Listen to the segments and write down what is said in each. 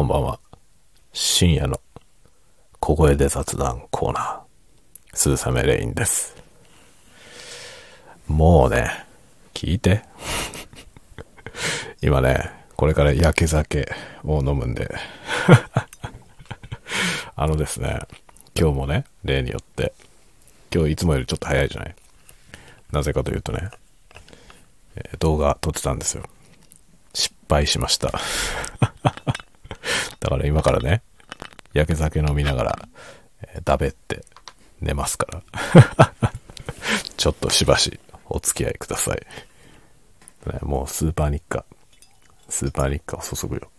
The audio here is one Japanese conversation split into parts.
こんばんは。深夜の小声で雑談コーナー、スーサメレインです。もうね、聞いて。今ね、これから焼け酒を飲むんで。あのですね、今日もね、例によって、今日いつもよりちょっと早いじゃない？なぜかというとね、動画撮ってたんですよ。失敗しました。だから今からね、焼け酒飲みながら、えーだべって寝ますから。ちょっとしばしお付き合いください。ね、もうスーパー日課、スーパー日課を注ぐよ。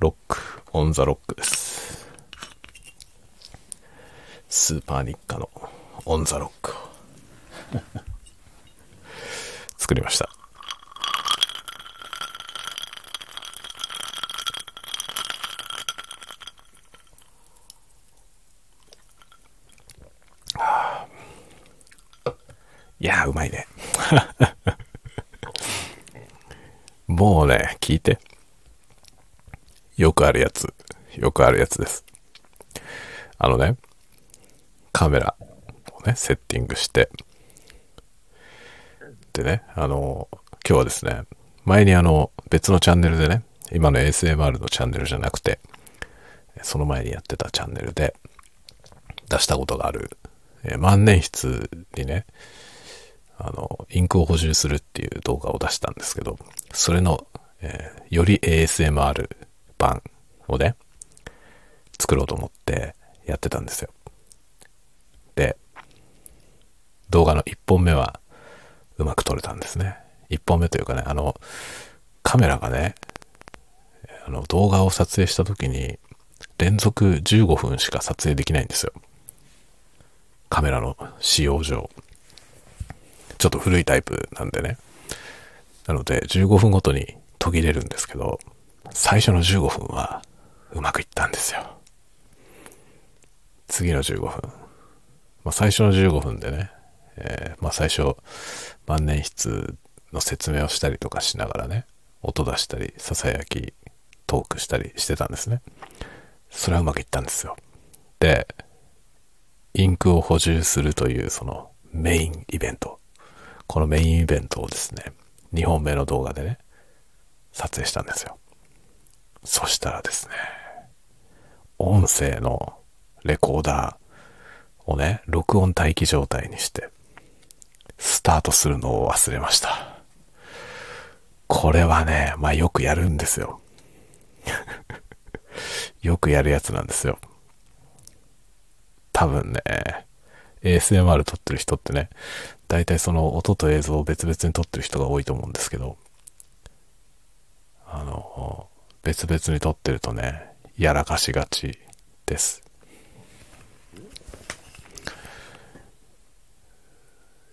ロック、オンザロックです。スーパー日課のオンザロックを作りました。いや、うまいね。もうね、聞いて。よくあるやつ。よくあるやつです。あのね、カメラをね、セッティングして、でね、あの、今日はですね、前にあの、別のチャンネルでね、今の ASMR のチャンネルじゃなくて、その前にやってたチャンネルで出したことがある、え万年筆にね、あの、インクを補充するっていう動画を出したんですけど、それの、えーより ASMR 版をね、作ろうと思ってやってたんですよ。で、動画の1本目はうまく撮れたんですね。1本目というかね、あの、カメラがね、あの、動画を撮影した時に連続15分しか撮影できないんですよ。カメラの使用上。ちょっと古いタイプなんでね。なので、15分ごとに途切れるんですけど、最初の15分はうまくいったんですよ。次の15分。まあ、最初の15分でね、えーまあ、最初、万年筆の説明をしたりとかしながらね、音出したり、ささやき、トークしたりしてたんですね。それはうまくいったんですよ。で、インクを補充するというそのメインイベント。このメインイベントをですね、2本目の動画でね、撮影したんですよ。そしたらですね、音声のレコーダーをね、録音待機状態にして、スタートするのを忘れました。これはね、まあよくやるんですよ。よくやるやつなんですよ。多分ね、ASMR 撮ってる人ってね、大体その音と映像を別々に撮ってる人が多いと思うんですけど、あの、別々に撮ってるとね、やらかしがちです。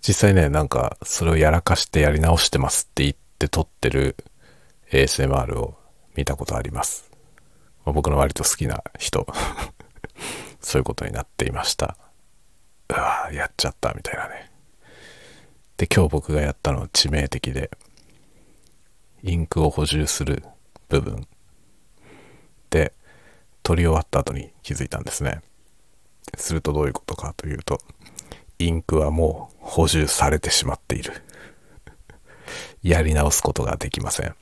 実際ね、なんか、それをやらかしてやり直してますって言って撮ってる ASMR を見たことあります。まあ僕の割と好きな人、そういうことになっていました。うわやっちゃったみたいなね。で、今日僕がやったのは致命的で、インクを補充する部分で、撮り終わった後に気づいたんですね。するとどういうことかというと、インクはもう補充されてしまっている。やり直すことができません。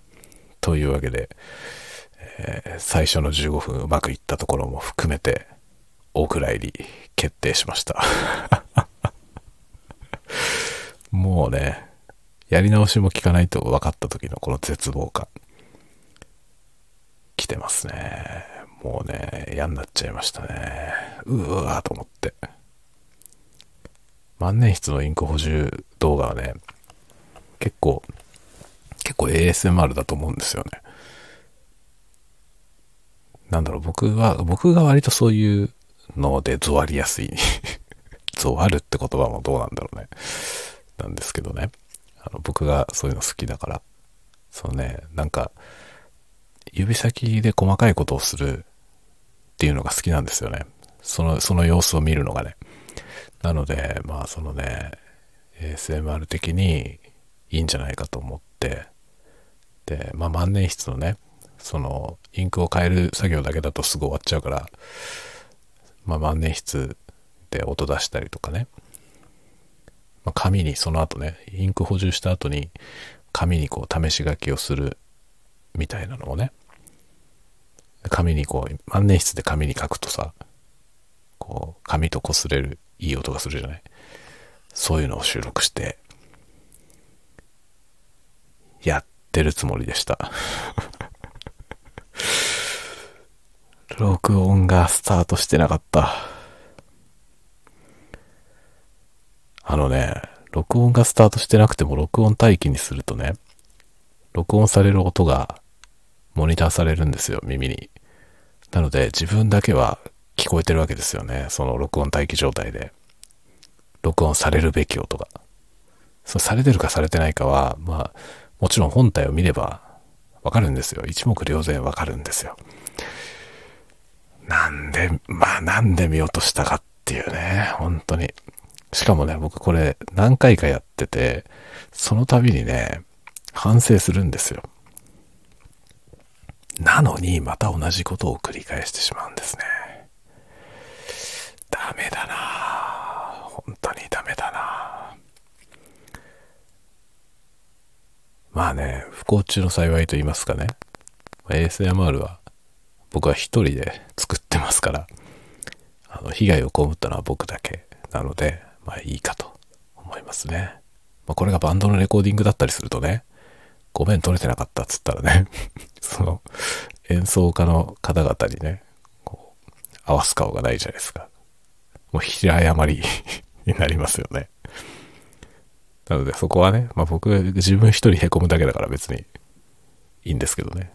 というわけで、えー最初の15分うまくいったところも含めて、お蔵入り決定しました。もうね、やり直しも効かないと分かった時のこの絶望感。来てますね。もうね、嫌になっちゃいましたね。うわーと思って。万年筆のインク補充動画はね、結構、結構 ASMR だと思うんですよね。なんだろう、僕は、僕が割とそういうのでゾワりやすい。ゾワるって言葉もどうなんだろうね。なんですけどね。あの僕がそういうの好きだから。そうね、なんか、指先で細かいことをするっていうのが好きなんですよね。その、その様子を見るのがね。なので、まあそのね、ASMR 的にいいんじゃないかと思って。で、まあ、万年筆のねそのインクを変える作業だけだとすぐ終わっちゃうから、まあ、万年筆で音出したりとかね、まあ、紙にその後ねインク補充した後に紙にこう試し書きをするみたいなのをね。紙にこう万年筆で紙に書くとさこう紙と擦れるいい音がするじゃない？そういうのを収録してやってるつもりでした。録音がスタートしてなかった。あのね録音がスタートしてなくても録音待機にするとね録音される音がモニターされるんですよ耳に。なので自分だけは聞こえてるわけですよね。その録音待機状態で。録音されるべき音が。そされてるかされてないかはまあもちろん本体を見ればわかるんですよ。一目瞭然わかるんですよ。なんでまあなんで見ようとしたかっていうね。本当に。しかもね僕これ何回かやっててその度にね反省するんですよ。なのにまた同じことを繰り返してしまうんですね。ダメだな本当にダメだなまあね、不幸中の幸いと言いますかね。ASMR は僕は一人で作ってますから、あの、被害を被ったのは僕だけなので、まあいいかと思いますね。まあこれがバンドのレコーディングだったりするとね、ごめん取れてなかったっつったらね、その演奏家の方々にね、こう、合わす顔がないじゃないですか。もう平謝り になりますよね。なのでそこはね、まあ僕自分一人凹むだけだから別にいいんですけどね。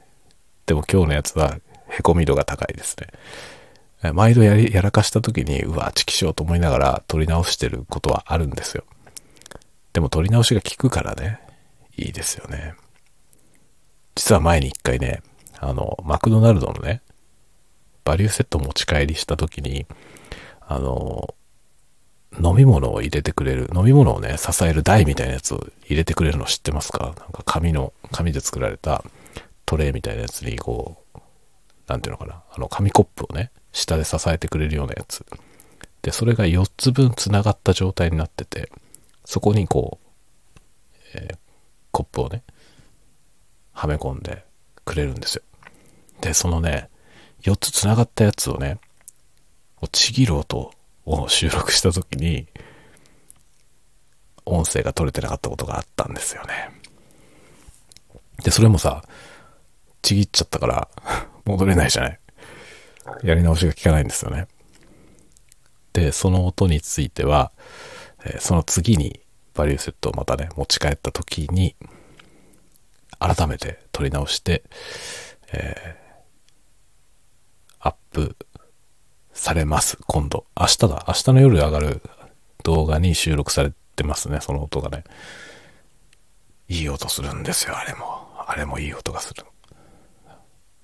でも今日のやつは凹み度が高いですね。毎度やり、やらかした時に、うわ、チキしようと思いながら撮り直してることはあるんですよ。でも撮り直しが効くからね、いいですよね。実は前に一回ね、あの、マクドナルドのね、バリューセット持ち帰りした時に、あの、飲み物を入れてくれる、飲み物をね、支える台みたいなやつを入れてくれるの知ってますか？なんか紙の、紙で作られたトレイみたいなやつに、こう、なんていうのかな、あの紙コップをね、下で支えてくれるようなやつ。で、それが4つ分繋がった状態になってて、そこにこう、えー、コップをね、はめ込んでくれるんですよ。で、そのね、4つ繋がったやつをね、ちぎる音を収録した時に、音声が取れてなかったことがあったんですよね。で、それもさ、ちぎっちゃったから 戻れないじゃない。やり直しが効かないんですよね。で、その音については、え、その次にバリューセットをまたね、持ち帰った時に、改めて撮り直して、えー、アップされます。今度。明日だ。明日の夜上がる動画に収録されてますね。その音がね。いい音するんですよ。あれも。あれもいい音がする。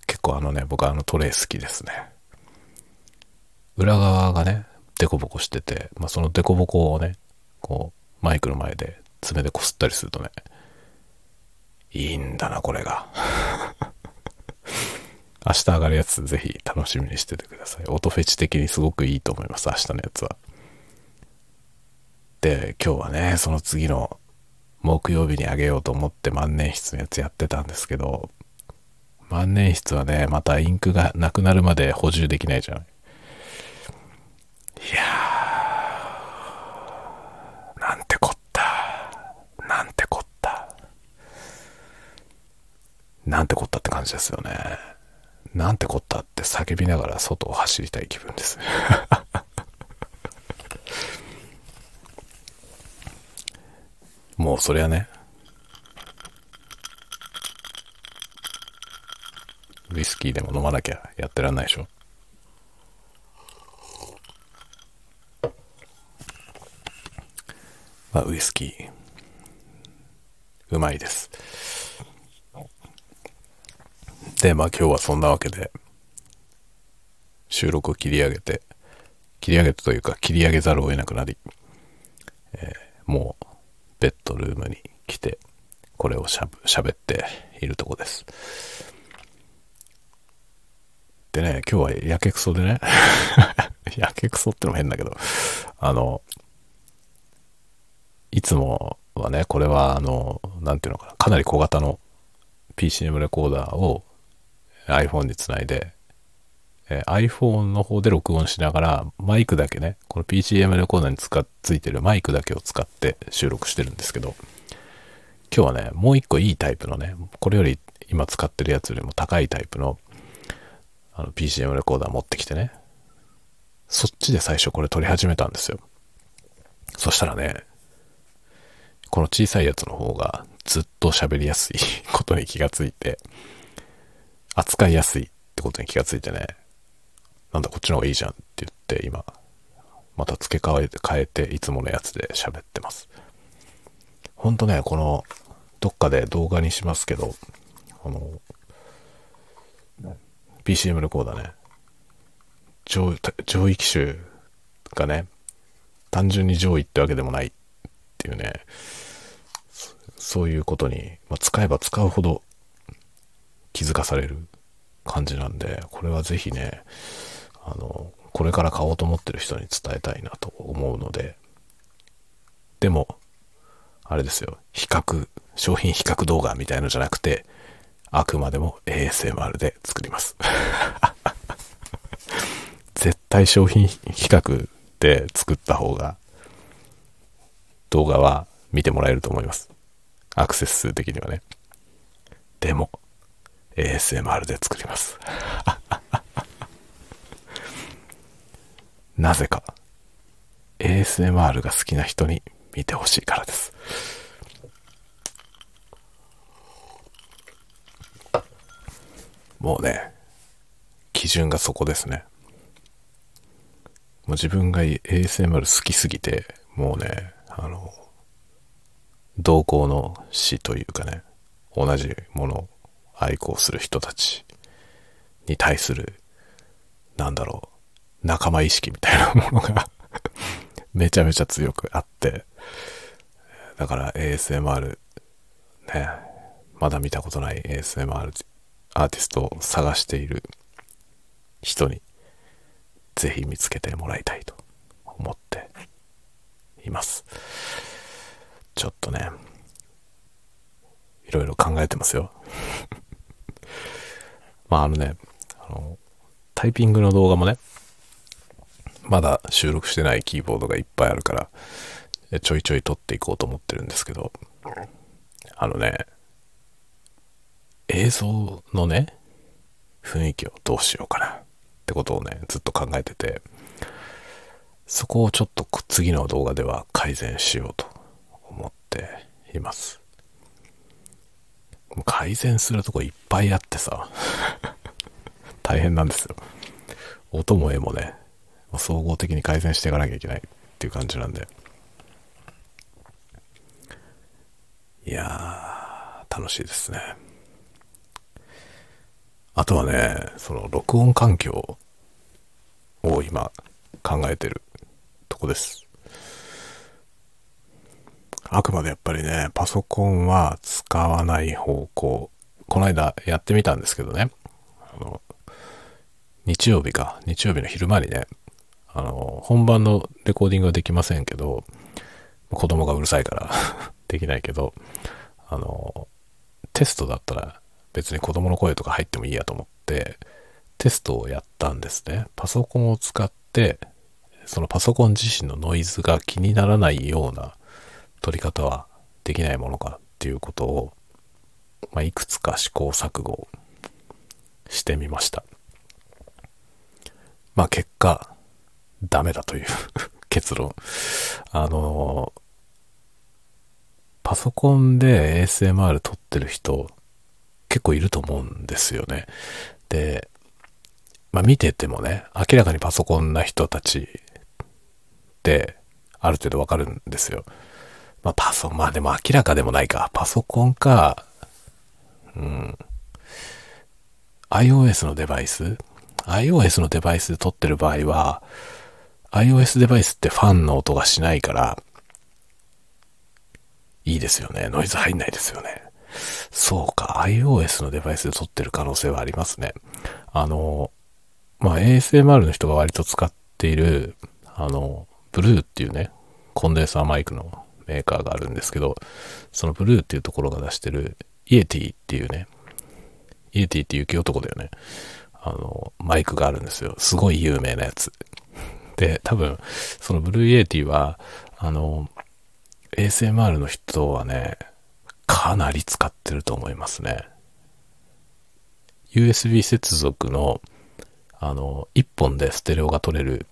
結構あのね、僕はあのトレイ好きですね。裏側がね、デコボコしてて、まあ、そのデコボコをね、こう、マイクの前で爪でこすったりするとね、いいんだな、これが。明日上がるやつぜひ楽しみにしててください。音フェチ的にすごくいいと思います、明日のやつは。で、今日はね、その次の木曜日にあげようと思って万年筆のやつやってたんですけど、万年筆はね、またインクがなくなるまで補充できないじゃない。いやー、なんてこった。なんてこった。なんてこったって感じですよね。なんてこったって叫びながら外を走りたい気分です。もうそれはねウイスキーでも飲まなきゃやってらんないでしょ。まあウイスキー。うまいですで、まあ今日はそんなわけで、収録を切り上げて、切り上げたというか切り上げざるを得なくなり、えー、もうベッドルームに来て、これをしゃ喋っているとこです。でね、今日はやけくそでね、やけくそってのも変だけど、あの、いつもはね、これはあの、なんていうのかな、かなり小型の PCM レコーダーを iPhone につないで、えー、iPhone の方で録音しながら、マイクだけね、この PCM レコーダーにつかついてるマイクだけを使って収録してるんですけど、今日はね、もう一個いいタイプのね、これより今使ってるやつよりも高いタイプのあの PCM レコーダー持ってきてね、そっちで最初これ撮り始めたんですよ。そしたらね、この小さいやつの方がずっと喋りやすいことに気がついて、扱いやすいってことに気がついてね、なんだこっちの方がいいじゃんって言って今、また付け替えて、変えていつものやつで喋ってます。ほんとね、この、どっかで動画にしますけど、あの、PCM レコーダーね、上上位機種がね、単純に上位ってわけでもないっていうね、そういうことに、まあ、使えば使うほど気づかされる感じなんで、これはぜひね、あの、これから買おうと思ってる人に伝えたいなと思うので、でも、あれですよ、比較、商品比較動画みたいのじゃなくて、あくまでも ASMR で作ります。絶対商品比較で作った方が、動画は見てもらえると思います。アクセス数的にはね。でも、ASMR で作ります。なぜか、ASMR が好きな人に見てほしいからです。もうね、基準がそこですね。もう自分が ASMR 好きすぎて、もうね、あの、同行の死というかね、同じものを愛好する人たちに対する、なんだろう、仲間意識みたいなものが めちゃめちゃ強くあって、だから ASMR、ね、まだ見たことない ASMR アーティストを探している人に、ぜひ見つけてもらいたいと思っています。ちょっとね、いろいろ考えてますよ。まああのね、あの、タイピングの動画もね、まだ収録してないキーボードがいっぱいあるから、ちょいちょい撮っていこうと思ってるんですけど、あのね、映像のね、雰囲気をどうしようかなってことをね、ずっと考えてて、そこをちょっと次の動画では改善しようと思っています。改善するとこいっぱいあってさ 大変なんですよ。音も絵もね、総合的に改善していかなきゃいけないっていう感じなんで。いやー、楽しいですね。あとはね、その録音環境を今考えてるとこです。あくまでやっぱりね、パソコンは使わない方向。この間やってみたんですけどね。あの、日曜日か。日曜日の昼間にね、あの、本番のレコーディングはできませんけど、子供がうるさいから できないけど、あの、テストだったら別に子供の声とか入ってもいいやと思って、テストをやったんですね。パソコンを使って、そのパソコン自身のノイズが気にならないような取り方はできないものかっていうことを、まあ、いくつか試行錯誤してみました。まあ結果、ダメだという 結論。あのパソコンで ASMR 撮ってる人結構いると思うんですよね。で、まあ見ててもね、明らかにパソコンな人たちってある程度わかるんですよ。まあ、パソ、まあでも明らかでもないか。パソコンか、うん。iOS のデバイス ?iOS のデバイスで撮ってる場合は、iOS デバイスってファンの音がしないから、いいですよね。ノイズ入んないですよね。そうか、iOS のデバイスで撮ってる可能性はありますね。あの、まあ、ASMR の人が割と使っている、あの、ブルーっていうね、コンデンサーマイクのメーカーがあるんですけど、そのブルーっていうところが出してる Yeti っていうね、イエティって雪男だよね。あの、マイクがあるんですよ。すごい有名なやつ。で、多分、その Blue Yeti は、あの、ASMR の人はね、かなり使ってると思いますね。USB 接続の、あの、1本でステレオが取れる。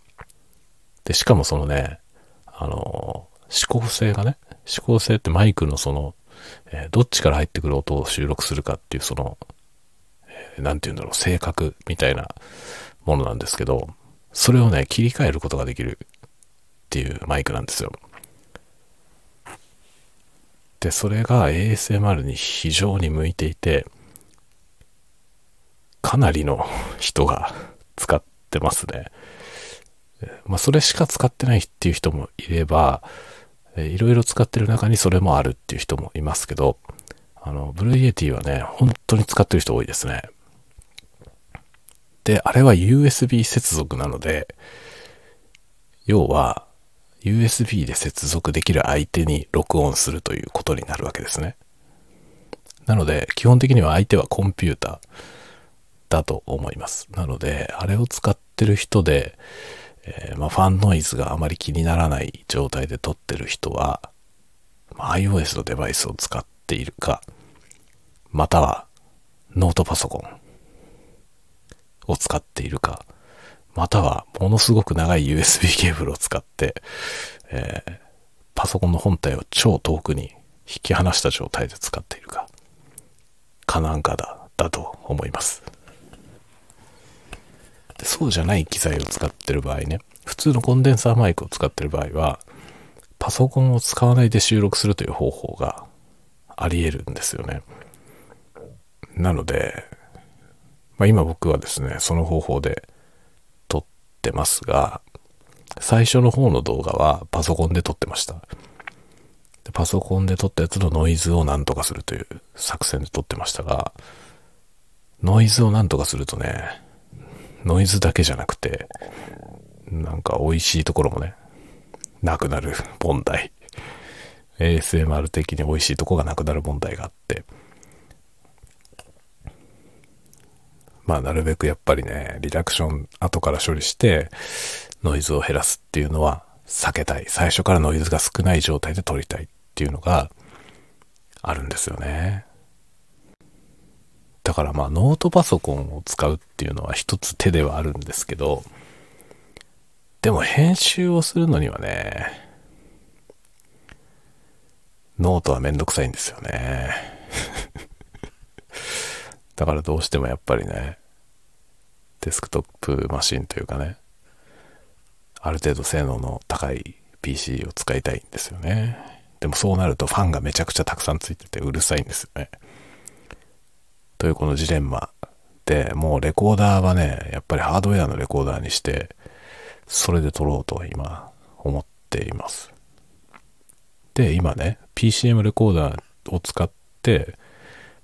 で、しかもそのね、あの、指向性がね、指向性ってマイクのその、えー、どっちから入ってくる音を収録するかっていうその、えー、なんて言うんだろう、性格みたいなものなんですけど、それをね、切り替えることができるっていうマイクなんですよ。で、それが ASMR に非常に向いていて、かなりの 人が 使ってますね。まあ、それしか使ってないっていう人もいれば、いろいろ使ってる中にそれもあるっていう人もいますけど、あの、 Blue Yeti はね、本当に使ってる人多いですね。で、あれは USB 接続なので、要は、USB で接続できる相手に録音するということになるわけですね。なので、基本的には相手はコンピューターだと思います。なので、あれを使ってる人で、えー、まあ、ファンノイズがあまり気にならない状態で撮ってる人は、まあ、iOS のデバイスを使っているか、またはノートパソコンを使っているか、またはものすごく長い USB ケーブルを使って、えー、パソコンの本体を超遠くに引き離した状態で使っているか、かなんかだ、だと思います。でそうじゃない機材を使ってる場合ね、普通のコンデンサーマイクを使ってる場合は、パソコンを使わないで収録するという方法があり得るんですよね。なので、まあ、今僕はですね、その方法で撮ってますが、最初の方の動画はパソコンで撮ってました。パソコンで撮ったやつのノイズをなんとかするという作戦で撮ってましたが、ノイズをなんとかするとね、ノイズだけじゃなくて、なんか美味しいところもね、なくなる問題。ASMR 的に美味しいとこがなくなる問題があって、まあなるべくやっぱりね、リダクション後から処理して、ノイズを減らすっていうのは避けたい。最初からノイズが少ない状態で撮りたいっていうのがあるんですよね。だからまあノートパソコンを使うっていうのは一つ手ではあるんですけど、でも編集をするのにはね、ノートはめんどくさいんですよね。だからどうしてもやっぱりね、デスクトップマシンというかね、ある程度性能の高い PC を使いたいんですよね。でもそうなるとファンがめちゃくちゃたくさんついててうるさいんですよね。というこのジレンマで、もうレコーダーはね、やっぱりハードウェアのレコーダーにして、それで撮ろうと今思っています。で、今ね、PCM レコーダーを使って、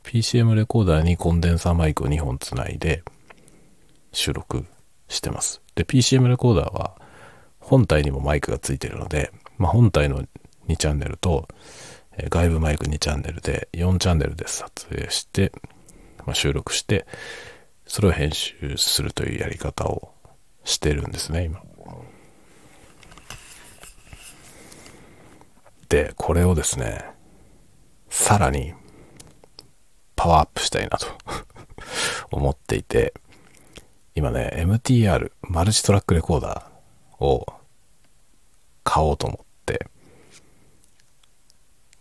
PCM レコーダーにコンデンサーマイクを2本つないで収録してます。で、PCM レコーダーは本体にもマイクがついてるので、まあ、本体の2チャンネルと、外部マイク2チャンネルで4チャンネルで撮影して、まあ、収録して、それを編集するというやり方をしてるんですね、今。で、これをですね、さらにパワーアップしたいなと 思っていて、今ね、MTR、マルチトラックレコーダーを買おうと思って、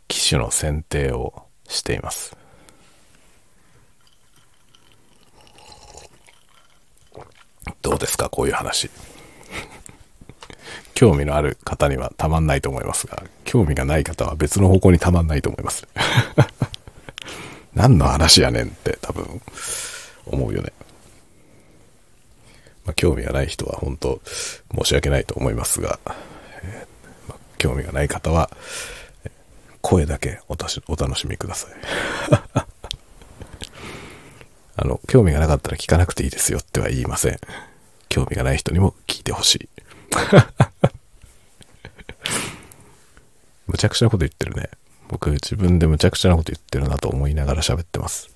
機種の選定をしています。どうですか？こういう話。興味のある方にはたまんないと思いますが、興味がない方は別の方向にたまんないと思います。何の話やねんって多分思うよね。まあ、興味がない人は本当申し訳ないと思いますが、えー、まあ、興味がない方は、声だけおたしお楽しみください。あの、興味がなかったら聞かなくていいですよっては言いません。興味がない人にも聞いてほしい。むちゃくちゃなこと言ってるね。僕自分でむちゃくちゃなこと言ってるなと思いながら喋ってます。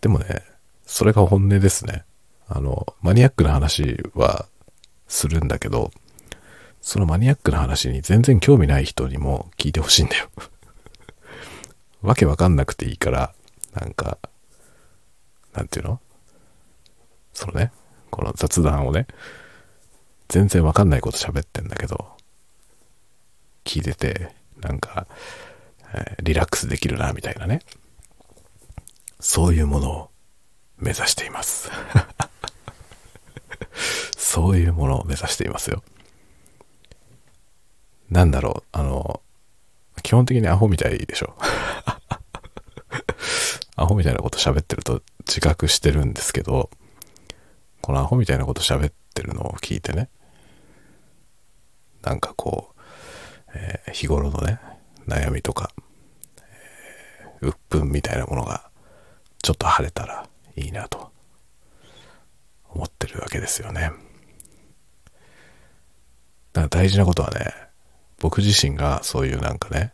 でもね、それが本音ですね。あの、マニアックな話はするんだけど、そのマニアックな話に全然興味ない人にも聞いてほしいんだよ わけわかんなくていいから、なんか、なんていうの？そのね、この雑談をね、全然わかんないこと喋ってんだけど、聞いてて、なんか、リラックスできるな、みたいなね。そういうものを目指しています そういうものを目指していますよ。なんだろう、あの、基本的にアホみたいでしょ。アホみたいなこと喋ってると自覚してるんですけど、このアホみたいなこと喋ってるのを聞いてね、なんかこう、えー、日頃のね、悩みとか、えー、鬱憤みたいなものがちょっと晴れたらいいなと思ってるわけですよね。だから大事なことはね、僕自身がそういうなんかね、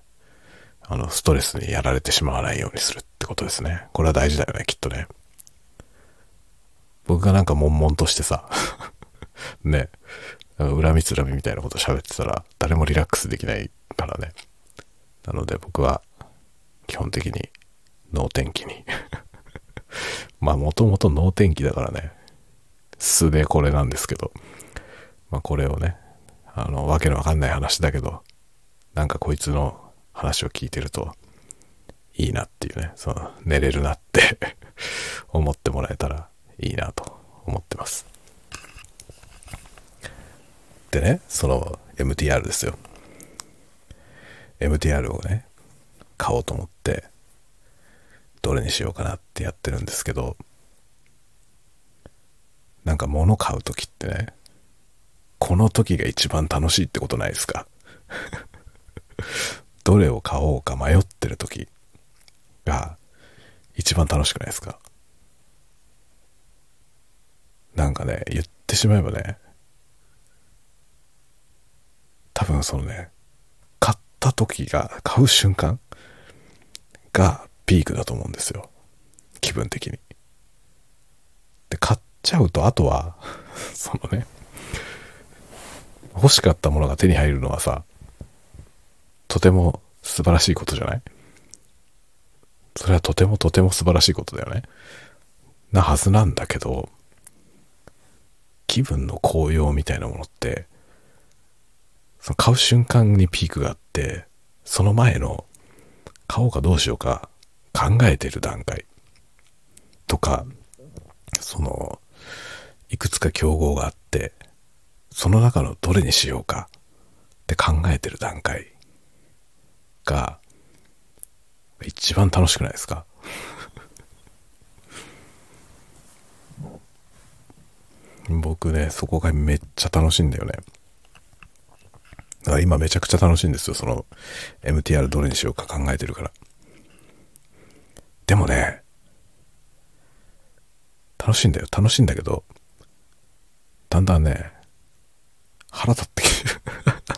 あの、ストレスにやられてしまわないようにするってことですね。これは大事だよね、きっとね。僕がなんか悶々としてさ ね、恨みつらみみたいなこと喋ってたら誰もリラックスできないからね。なので僕は基本的に脳天気に まあもともと脳天気だからね。素でこれなんですけど。まあこれをね、あの、わけのわかんない話だけど、なんかこいつの話を聞いてるといいなっていうね、その寝れるなって 思ってもらえたらいいなと思ってます。でね、その MTR ですよ。MTR をね、買おうと思って、どれにしようかなってやってるんですけど、なんか物買う時ってね、この時が一番楽しいってことないですか？どれを買おうか迷ってる時が一番楽しくないですか？なんかね、言ってしまえばね、多分そのね、買った時が、買う瞬間がピークだと思うんですよ。気分的に。で、買っちゃうと、あとは そのね、欲しかったものが手に入るのはさ、とても素晴らしいことじゃない？それはとてもとても素晴らしいことだよね。なはずなんだけど、気分の高揚みたいなものって、その買う瞬間にピークがあって、その前の買おうかどうしようか考えてる段階。とか、その、いくつか競合があって、その中のどれにしようかって考えてる段階が、一番楽しくないですか？僕ね、そこがめっちゃ楽しいんだよね。だから今めちゃくちゃ楽しいんですよ。その MTR どれにしようか考えてるから。でもね、楽しいんだよ。楽しいんだけど、だんだんね、腹立ってきて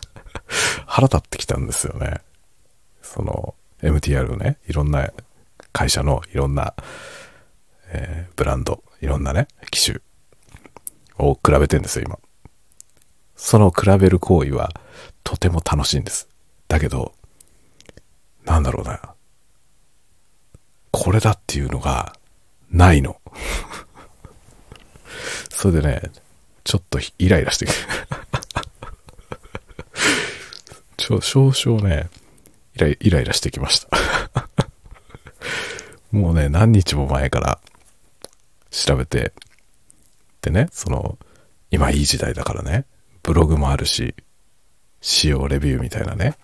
腹立ってきたんですよね。その MTR をね、いろんな会社のいろんな、えー、ブランド、いろんなね、機種を比べてんですよ、今。その比べる行為はとても楽しいんです。だけど、なんだろうな。これだっていうのがないの。それでね、ちょっとイライラしてくる。ちょ、少々ね、イライイライラしてきました。もうね、何日も前から調べて、でね、その、今いい時代だからね、ブログもあるし、使用レビューみたいなね。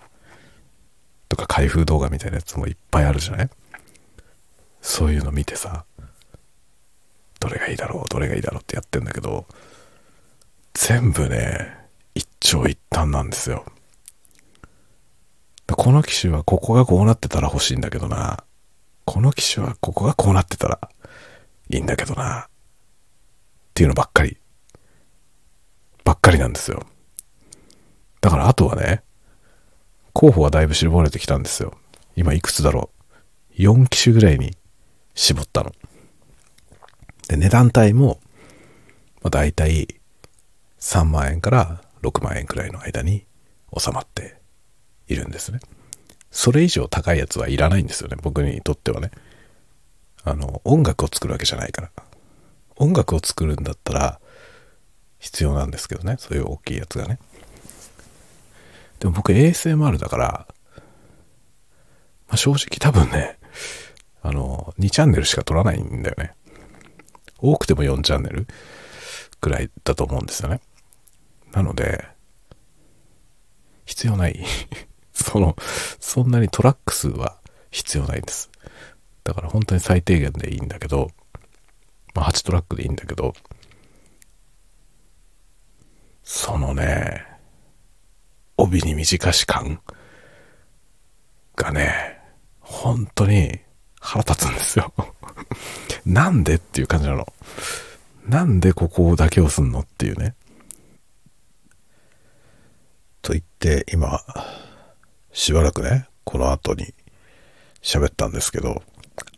とか開封動画みたいなやつもいっぱいあるじゃない？そういうの見てさ、どれがいいだろう、どれがいいだろうってやってんだけど、全部ね、一長一短なんですよ。この機種はここがこうなってたら欲しいんだけどな。この機種はここがこうなってたらいいんだけどな。っていうのばっかり。ばっかりなんですよ。だからあとはね、候補はだいぶ絞れてきたんですよ。今いくつだろう。4機種ぐらいに絞ったの。で、値段帯も、まあ、大体3万円から6万円くらいの間に収まっているんですね。それ以上高いやつはいらないんですよね。僕にとってはね。あの、音楽を作るわけじゃないから。音楽を作るんだったら必要なんですけどね。そういう大きいやつがね。でも僕 ASMR だから、まあ、正直多分ね、あの、2チャンネルしか撮らないんだよね。多くても4チャンネルくらいだと思うんですよね。なので、必要ない。その、そんなにトラック数は必要ないんです。だから本当に最低限でいいんだけど、まあ8トラックでいいんだけど、そのね、帯に短し感がね、本当に腹立つんですよ なんでっていう感じなの。なんでここだけをすんのっていうね。と言って今、しばらくね、この後に喋ったんですけど、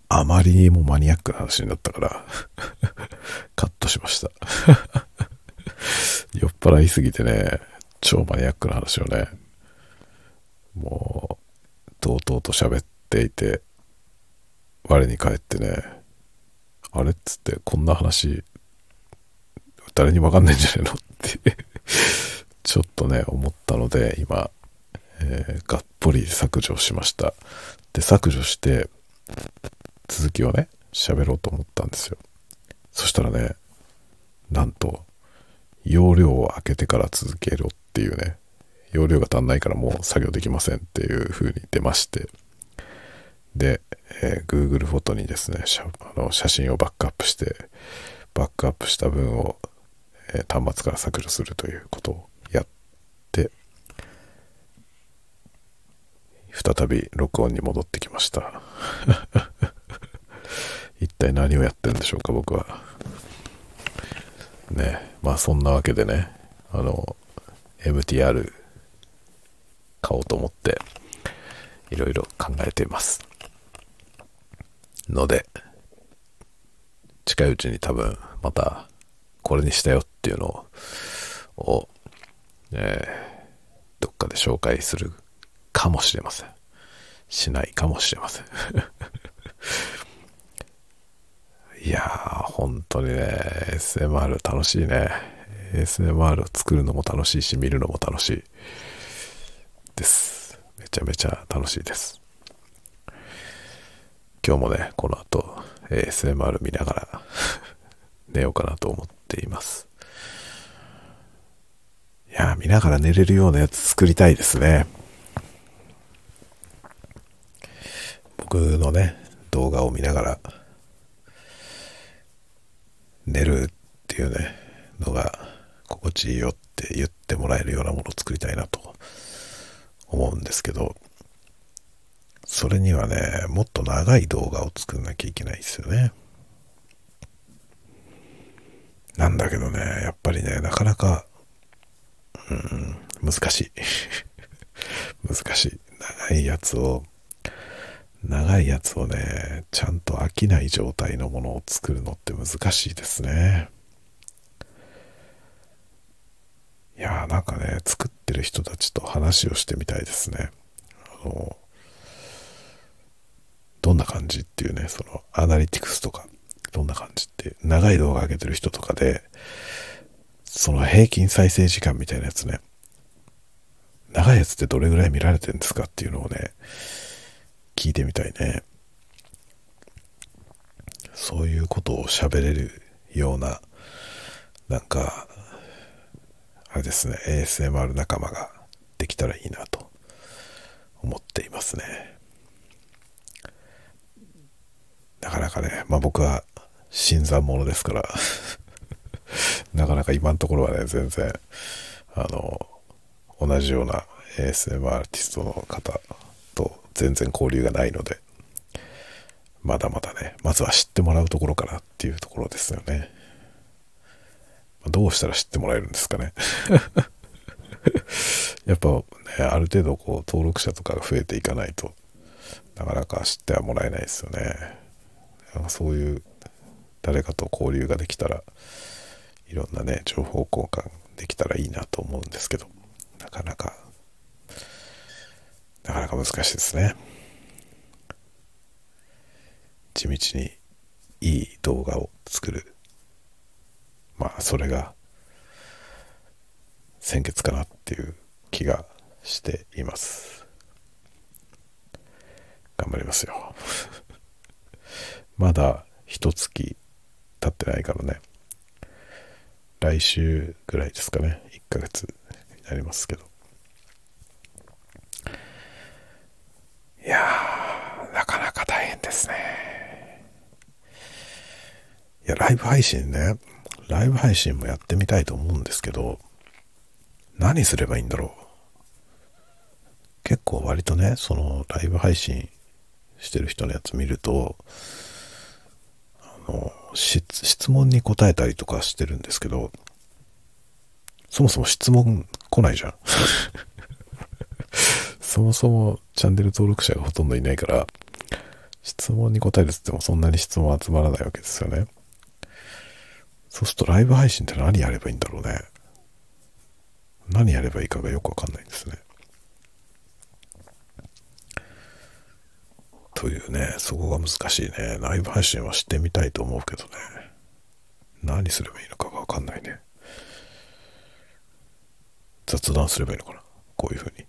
あまりにもマニアックな話になったからカットしました 酔っ払いすぎてね、超マニアックな話をね、もう、とうと喋っていて、我に返ってね、あれっつって、こんな話、誰にわかんないんじゃないのってちょっとね、思ったので、今、えー、がっぽり削除しました。で、削除して、続きをね、喋ろうと思ったんですよ。そしたらね、なんと、容量を開けてから続けろっていうね、容量が足んないからもう作業できませんっていう風に出まして、で、えー、Google フォトにですねあの写真をバックアップして、バックアップした分を、えー、端末から削除するということをやって、再び録音に戻ってきました。一体何をやってるんでしょうか、僕は。ね、まあそんなわけでね、あの、MTR 買おうと思って、いろいろ考えています。ので、近いうちに多分またこれにしたよっていうのを、えー、どっかで紹介するかもしれません。しないかもしれません。いやー、本当にね、SMR 楽しいね。SMR を作るのも楽しいし、見るのも楽しいです。めちゃめちゃ楽しいです。今日もね、この後、ASMR 見ながら 寝ようかなと思っています。いや見ながら寝れるようなやつ作りたいですね。僕のね、動画を見ながら寝るっていうね、のが心地いいよって言ってもらえるようなものを作りたいなと思うんですけど、それにはね、もっと長い動画を作んなきゃいけないですよね。なんだけどね、やっぱりね、なかなか、うん、難しい。難しい。長いやつを、長いやつをね、ちゃんと飽きない状態のものを作るのって難しいですね。いやーなんかね、作ってる人たちと話をしてみたいですね。あの、どんな感じっていうね、そのアナリティクスとか、どんな感じって、長い動画上げてる人とかで、その平均再生時間みたいなやつね、長いやつってどれぐらい見られてるんですかっていうのをね、聞いてみたいね。そういうことを喋れるような、なんか、あれですね、ASMR 仲間ができたらいいなと思っていますね。なかなかね、まあ僕は新参者ですから なかなか今のところはね、全然、あの、同じような ASMR アーティストの方全然交流がないので、まだまだね、まずは知ってもらうところからっていうところですよね。どうしたら知ってもらえるんですかね。やっぱね、ある程度こう登録者とかが増えていかないとなかなか知ってはもらえないですよね。そういう誰かと交流ができたらいろんなね情報交換できたらいいなと思うんですけどなかなかなかなか難しいですね。地道にいい動画を作る。まあそれが先決かなっていう気がしています。頑張りますよ。まだ一月経ってないからね。来週ぐらいですかね。1ヶ月になりますけど。いやーなかなか大変ですね。いやライブ配信ねライブ配信もやってみたいと思うんですけど何すればいいんだろう。結構割とねそのライブ配信してる人のやつ見るとあの質問に答えたりとかしてるんですけどそもそも質問来ないじゃん。そもそもチャンネル登録者がほとんどいないから質問に答えるっつってもそんなに質問集まらないわけですよねそうするとライブ配信って何やればいいんだろうね何やればいいかがよくわかんないんですね。というね、そこが難しいね。ライブ配信はしてみたいと思うけどね。何すればいいのかがわかんないね。雑談すればいいのかなこういうふうに。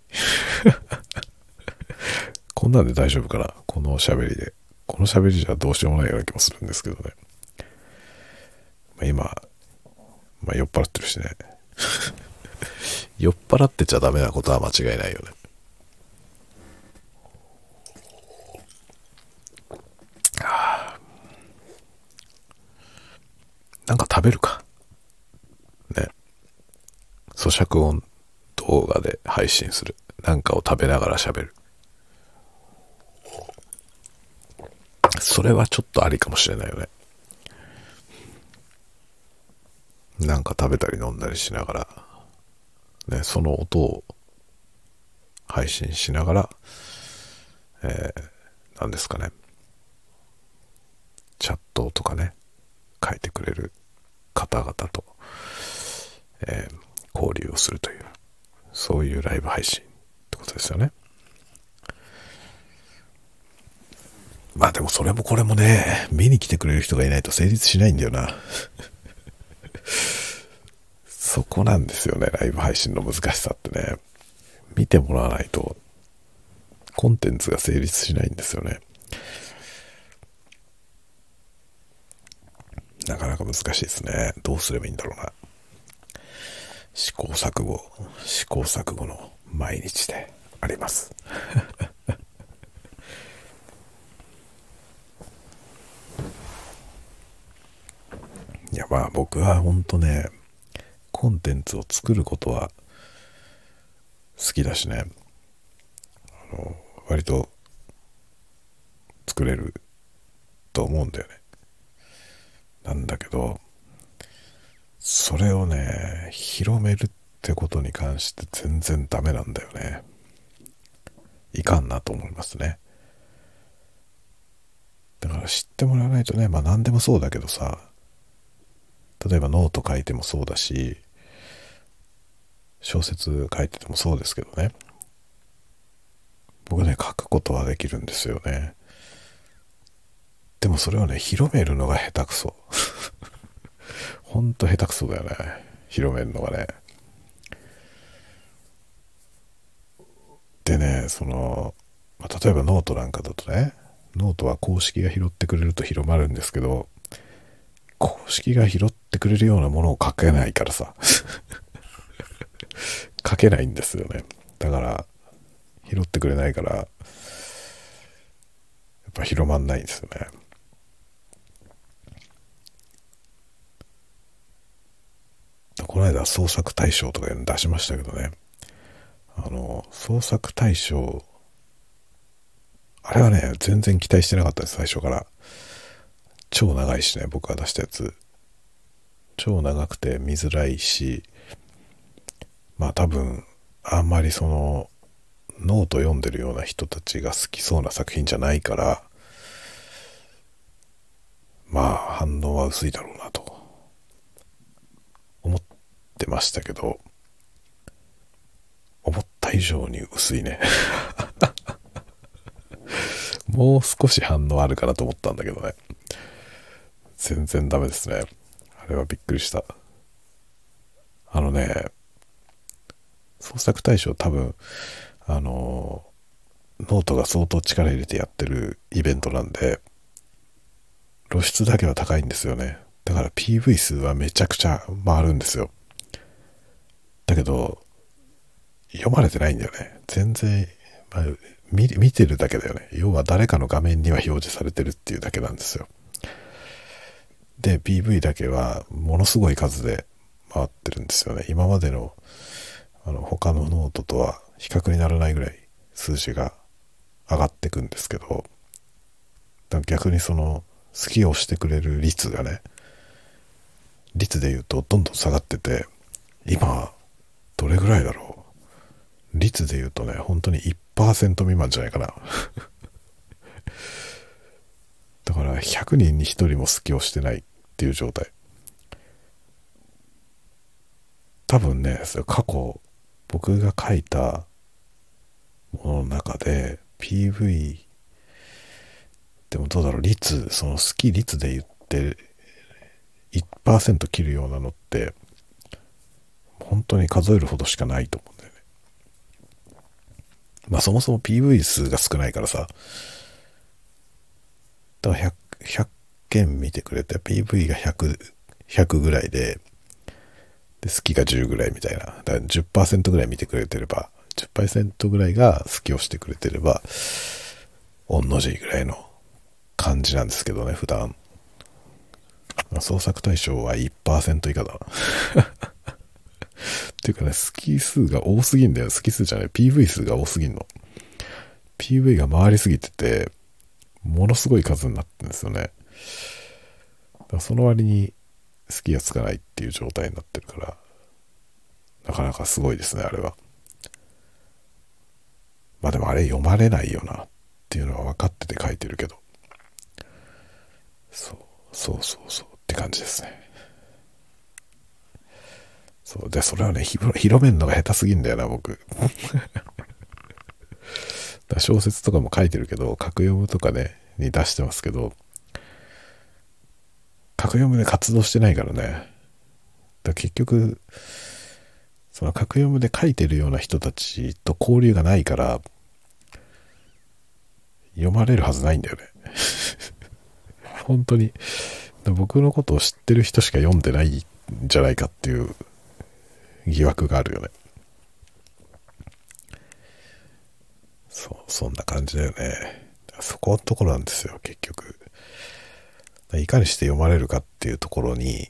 こんなんで大丈夫かな？この喋りで。この喋りじゃどうしようもないような気もするんですけどね。まあ、今、まあ、酔っ払ってるしね。酔っ払ってちゃダメなことは間違いないよね。なんか食べるか？ね。咀嚼音動画で配信する。なんかを食べながら喋る。それはちょっとありかもしれないよね。なんか食べたり飲んだりしながらね、その音を配信しながら、えー、何ですかね、チャットとかね、書いてくれる方々と、えー、交流をするという、そういうライブ配信ってことですよね。まあでもそれもこれもね、見に来てくれる人がいないと成立しないんだよな。そこなんですよね、ライブ配信の難しさってね。見てもらわないと、コンテンツが成立しないんですよね。なかなか難しいですね。どうすればいいんだろうな。試行錯誤、試行錯誤の毎日であります。いやまあ僕は本当ねコンテンツを作ることは好きだしねあの割と作れると思うんだよねなんだけどそれをね広めるってことに関して全然ダメなんだよね。いかんなと思いますね。だから知ってもらわないとねまあ何でもそうだけどさ例えばノート書いてもそうだし小説書いててもそうですけどね僕ね書くことはできるんですよね。でもそれをね広めるのが下手くそ。ほんと下手くそだよね広めるのがねでねその、まあ、例えばノートなんかだとねノートは公式が拾ってくれると広まるんですけど公式が拾ってくれるようなものを書けないからさ 書けないんですよね。だから、拾ってくれないから、やっぱ広まんないんですよね。この間創作大賞とかいうの出しましたけどね。あの、創作大賞あれはね、全然期待してなかったです、最初から。超長いしね、僕が出したやつ。超長くて見づらいし、まあ多分、あんまりその、ノート読んでるような人たちが好きそうな作品じゃないから、まあ反応は薄いだろうなとましたけど、思った以上に薄いね もう少し反応あるかなと思ったんだけどね。全然ダメですね。あれはびっくりした。あのね、創作大賞多分、あの、ノートが相当力入れてやってるイベントなんで、露出だけは高いんですよね。だから PV 数はめちゃくちゃ回るんですよ。だけど、読まれてないんだよね。全然、まあ、見見てるだけだよね。要は誰かの画面には表示されてるっていうだけなんですよ。で、PV だけはものすごい数で回ってるんですよね。今までのあの他のノートとは比較にならないぐらい数字が上がってくんですけど、逆にその好きをしてくれる率がね、率で言うとどんどん下がってて、今、どれぐらいだろう？率で言うとね、本当に1%未満じゃないかな。だから100人に1人も好きをしてないっていう状態。多分ね、過去僕が書いたものの中で PV でもどうだろう率その好き率で言って1%切るようなのって本当に数えるほどしかないと思うんだよねまあそもそも PV 数が少ないからさだから 100, 100件見てくれて PV が100 100ぐらいでで好きが10ぐらいみたいなだから10%ぐらい見てくれてれば10%ぐらいが好きをしてくれてれば御の字ぐらいの感じなんですけどね、普段。創作対象は1%以下だな。っていうかね、好き数が多すぎんだよ。好き数じゃない。PV 数が多すぎんの。PV が回りすぎてて、ものすごい数になってるんですよね。だからその割に好きがつかないっていう状態になってるから、なかなかすごいですね、あれは。まあでもあれ読まれないよなっていうのは分かってて書いてるけど。そうそうそうそうって感じですねそう。でそれはね広めるのが下手すぎんだよな僕。小説とかも書いてるけど格読むとかねに出してますけど格読むで活動してないからね。だ結局その格読むで書いてるような人たちと交流がないから読まれるはずないんだよね。本当に、僕のことを知ってる人しか読んでないんじゃないかっていう疑惑があるよね。そう、そんな感じだよね。そこのところなんですよ、結局。いかにして読まれるかっていうところに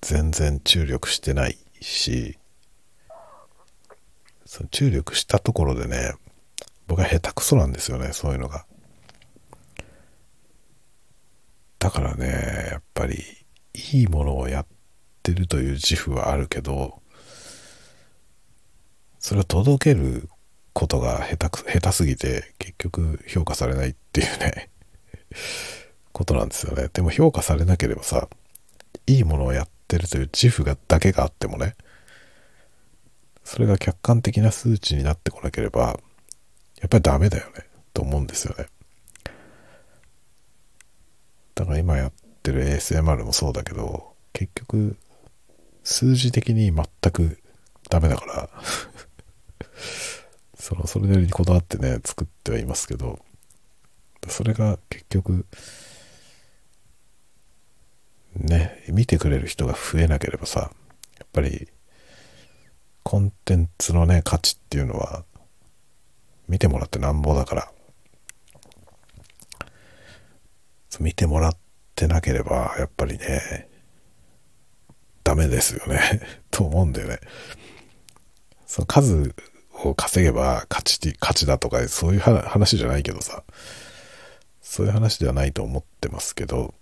全然注力してないし、その注力したところでね、僕は下手くそなんですよね、そういうのが。だからね、やっぱりいいものをやってるという自負はあるけど、それを届けることが下手く、下手すぎて結局評価されないっていうね ことなんですよね。でも評価されなければさ、いいものをやってるという自負がだけがあってもね、それが客観的な数値になってこなければ、やっぱりダメだよね、と思うんですよね。だから今やってる ASMR もそうだけど、結局、数字的に全くダメだから。その、それなりにこだわってね、作ってはいますけど、それが結局、ね、見てくれる人が増えなければさ、やっぱり、コンテンツのね、価値っていうのは、見てもらってなんぼだから、見てもらってなければ、やっぱりね、ダメですよね。と思うんだよね。その数を稼げば勝ち、勝ちだとか、そういう話じゃないけどさ、そういう話ではないと思ってますけど、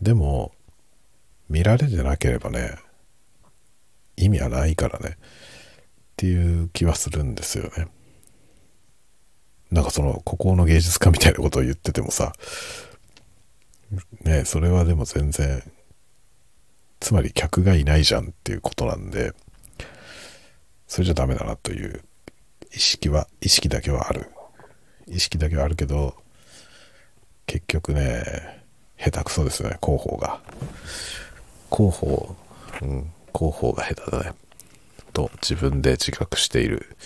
でも、見られてなければね、意味はないからね、っていう気はするんですよね。なんかその、孤高の芸術家みたいなことを言っててもさ、ね、それはでも全然、つまり客がいないじゃんっていうことなんで、それじゃダメだなという意識は、意識だけはある。意識だけはあるけど、結局ね、下手くそですね、広報が。広報、うん、広報が下手だね。と自分で自覚している。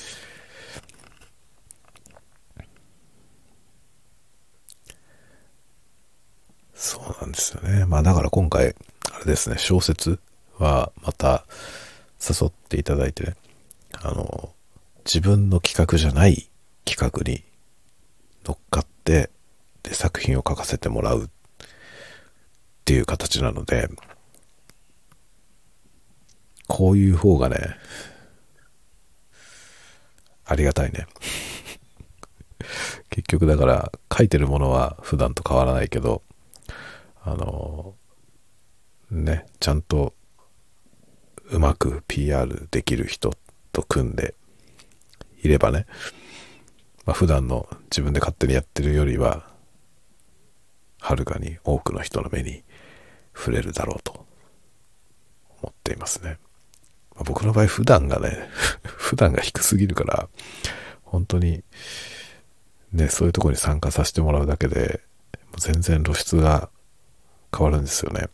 そうなんですよね。まあだから今回、あれですね、小説はまた誘っていただいてね、あの、自分の企画じゃない企画に乗っかって、で、作品を書かせてもらうっていう形なので、こういう方がね、ありがたいね。結局だから書いてるものは普段と変わらないけど、あの、ね、ちゃんとうまく PR できる人と組んでいればね、まあ、普段の自分で勝手にやってるよりは、はるかに多くの人の目に触れるだろうと思っていますね。まあ、僕の場合普段がね、普段が低すぎるから、本当に、ね、そういうとこに参加させてもらうだけで、全然露出が変わるんですよね。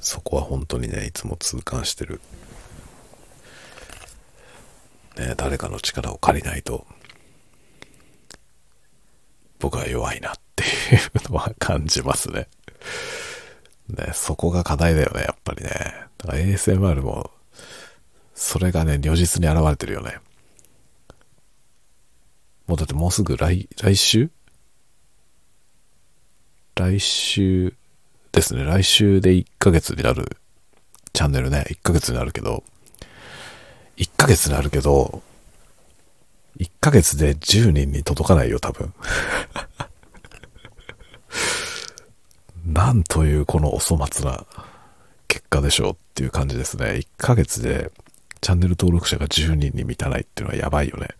そこは本当にね、いつも痛感してる。ね、誰かの力を借りないと、僕は弱いなっていうのは感じますね。ね、そこが課題だよね、やっぱりね。だから ASMR も、それがね、如実に現れてるよね。もうだってもうすぐ来、来週来週ですね、来週で1ヶ月になるチャンネルね、1ヶ月になるけど、1ヶ月になるけど、1ヶ月で10人に届かないよ、多分。なんというこのお粗末な結果でしょうっていう感じですね。1ヶ月でチャンネル登録者が10人に満たないっていうのはやばいよね。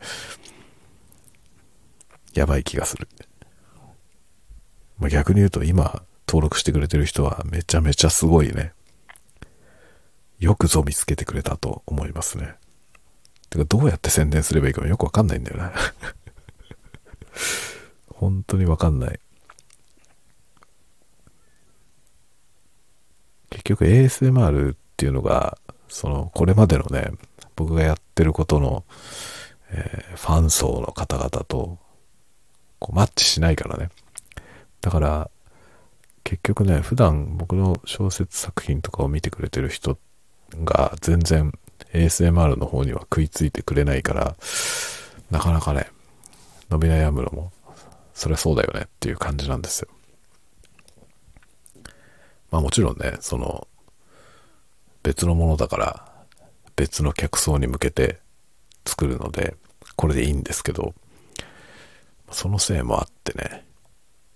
やばい気がする。まあ、逆に言うと今登録してくれてる人はめちゃめちゃすごいね。よくぞ見つけてくれたと思いますね。てかどうやって宣伝すればいいかよくわかんないんだよな 本当にわかんない。結局 ASMR っていうのが、その、これまでのね、僕がやってることの、えー、ファン層の方々と、こうマッチしないからね。だから、結局ね、普段僕の小説作品とかを見てくれてる人が全然 ASMR の方には食いついてくれないから、なかなかね、伸び悩むのも、そりゃそうだよねっていう感じなんですよ。まあもちろんね、その、別のものだから、別の客層に向けて作るので、これでいいんですけど、そのせいもあってね、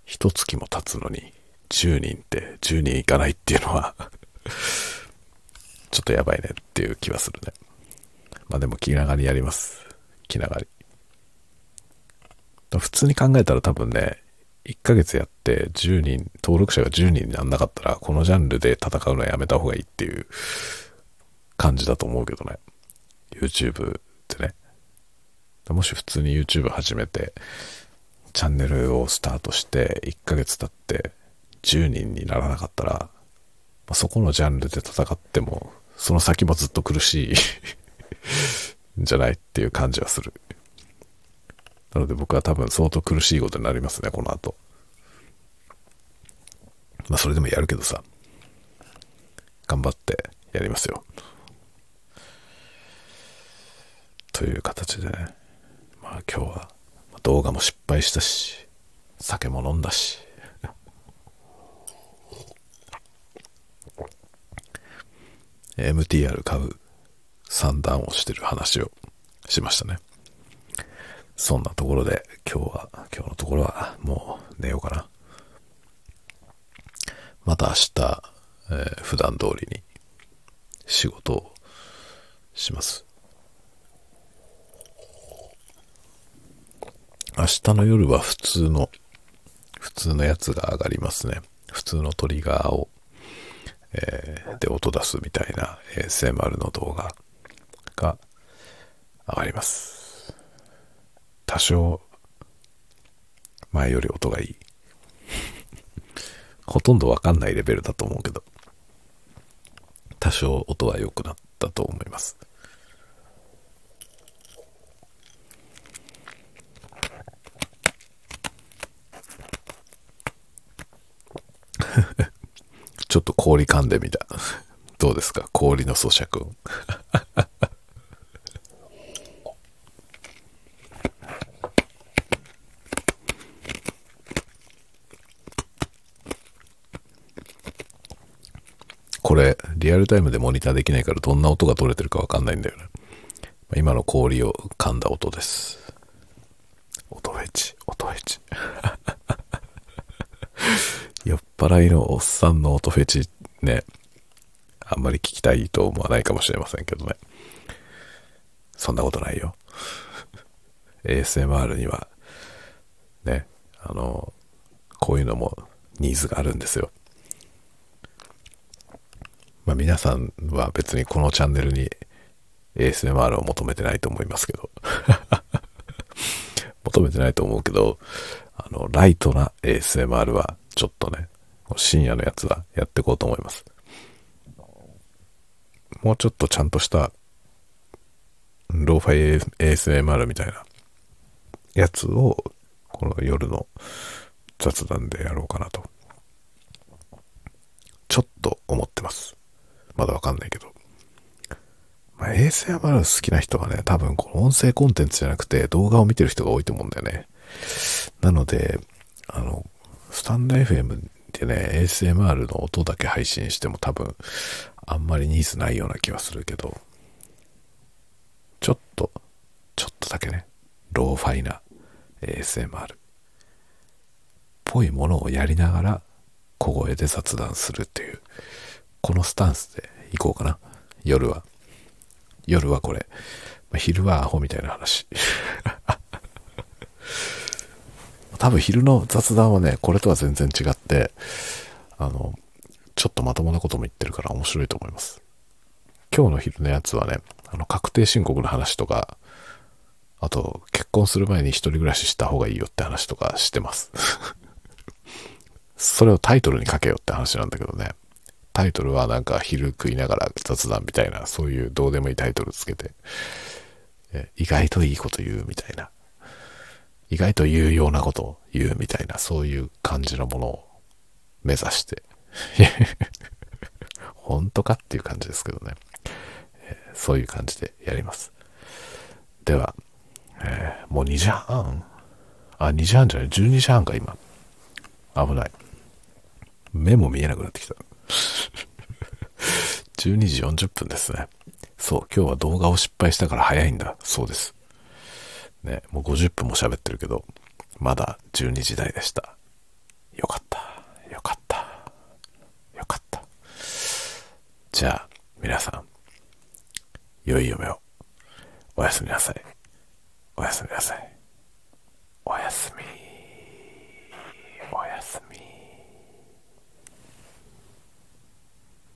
一月も経つのに、10人って10人いかないっていうのは ちょっとやばいねっていう気はするね。まあでも気長にやります。気長に。普通に考えたら多分ね、1ヶ月やって10人、登録者が10人になんなかったら、このジャンルで戦うのはやめた方がいいっていう感じだと思うけどね。YouTube ってね。もし普通に YouTube 始めて、チャンネルをスタートして1ヶ月経って10人にならなかったら、まそこのジャンルで戦っても、その先もずっと苦しいん じゃないっていう感じはする。なので僕は多分相当苦しいことになりますね、この後。まあそれでもやるけどさ、頑張ってやりますよ。という形でね、まあ今日は動画も失敗したし、酒も飲んだし、MTR 買う三段をしてる話をしましたね。そんなところで今日は、今日のところはもう寝ようかな。また明日、えー、普段通りに仕事をします。明日の夜は普通の、普通のやつが上がりますね。普通のトリガーを、えー、で音出すみたいな ASMR の動画が上がります。多少、前より音がいい。ほとんどわかんないレベルだと思うけど、多少音は良くなったと思います。ちょっと氷噛んでみた。どうですか？氷の咀嚼。これ、リアルタイムでモニターできないからどんな音が取れてるかわかんないんだよね。今の氷を噛んだ音です。音フェチ、音フェチ。酔っ払いのおっさんの音フェチね、あんまり聞きたいと思わないかもしれませんけどね。そんなことないよ。ASMR には、ね、あの、こういうのもニーズがあるんですよ。まあ皆さんは別にこのチャンネルに ASMR を求めてないと思いますけど 求めてないと思うけど、あの、ライトな ASMR はちょっとね、深夜のやつはやっていこうと思います。もうちょっとちゃんとした、ローファイ ASMR みたいなやつを、この夜の雑談でやろうかなと、ちょっと思ってます。まだわかんないけど。まあ、ASMR 好きな人はね、多分この音声コンテンツじゃなくて動画を見てる人が多いと思うんだよね。なので、あの、スタンド FM でね、ASMR の音だけ配信しても多分、あんまりニーズないような気はするけど、ちょっと、ちょっとだけね、ローファイな ASMR っぽいものをやりながら小声で雑談するっていう、このスタンスでいこうかな。夜は。夜はこれ。まあ、昼はアホみたいな話。多分昼の雑談はね、これとは全然違って、あの、ちょっとまともなことも言ってるから面白いと思います。今日の昼のやつはね、あの、確定申告の話とか、あと、結婚する前に一人暮らしした方がいいよって話とかしてます。それをタイトルに書けよって話なんだけどね。タイトルはなんか昼食いながら雑談みたいな、そういうどうでもいいタイトルつけて、意外といいこと言うみたいな意外と有用なことを言うみたいな、そういう感じのものを目指して、本当かっていう感じですけどね、えー、そういう感じでやります。では、えー、もう2時半？あ、2時半じゃない、12時半か今。危ない。目も見えなくなってきた。12時40分ですね。そう、今日は動画を失敗したから早いんだ。そうです。ね、もう50分も喋ってるけど、まだ12時台でした。よかった。よかった。よかった。じゃあ、皆さん、良い夢を。おやすみなさい。おやすみなさい。おやすみ。おやすみ。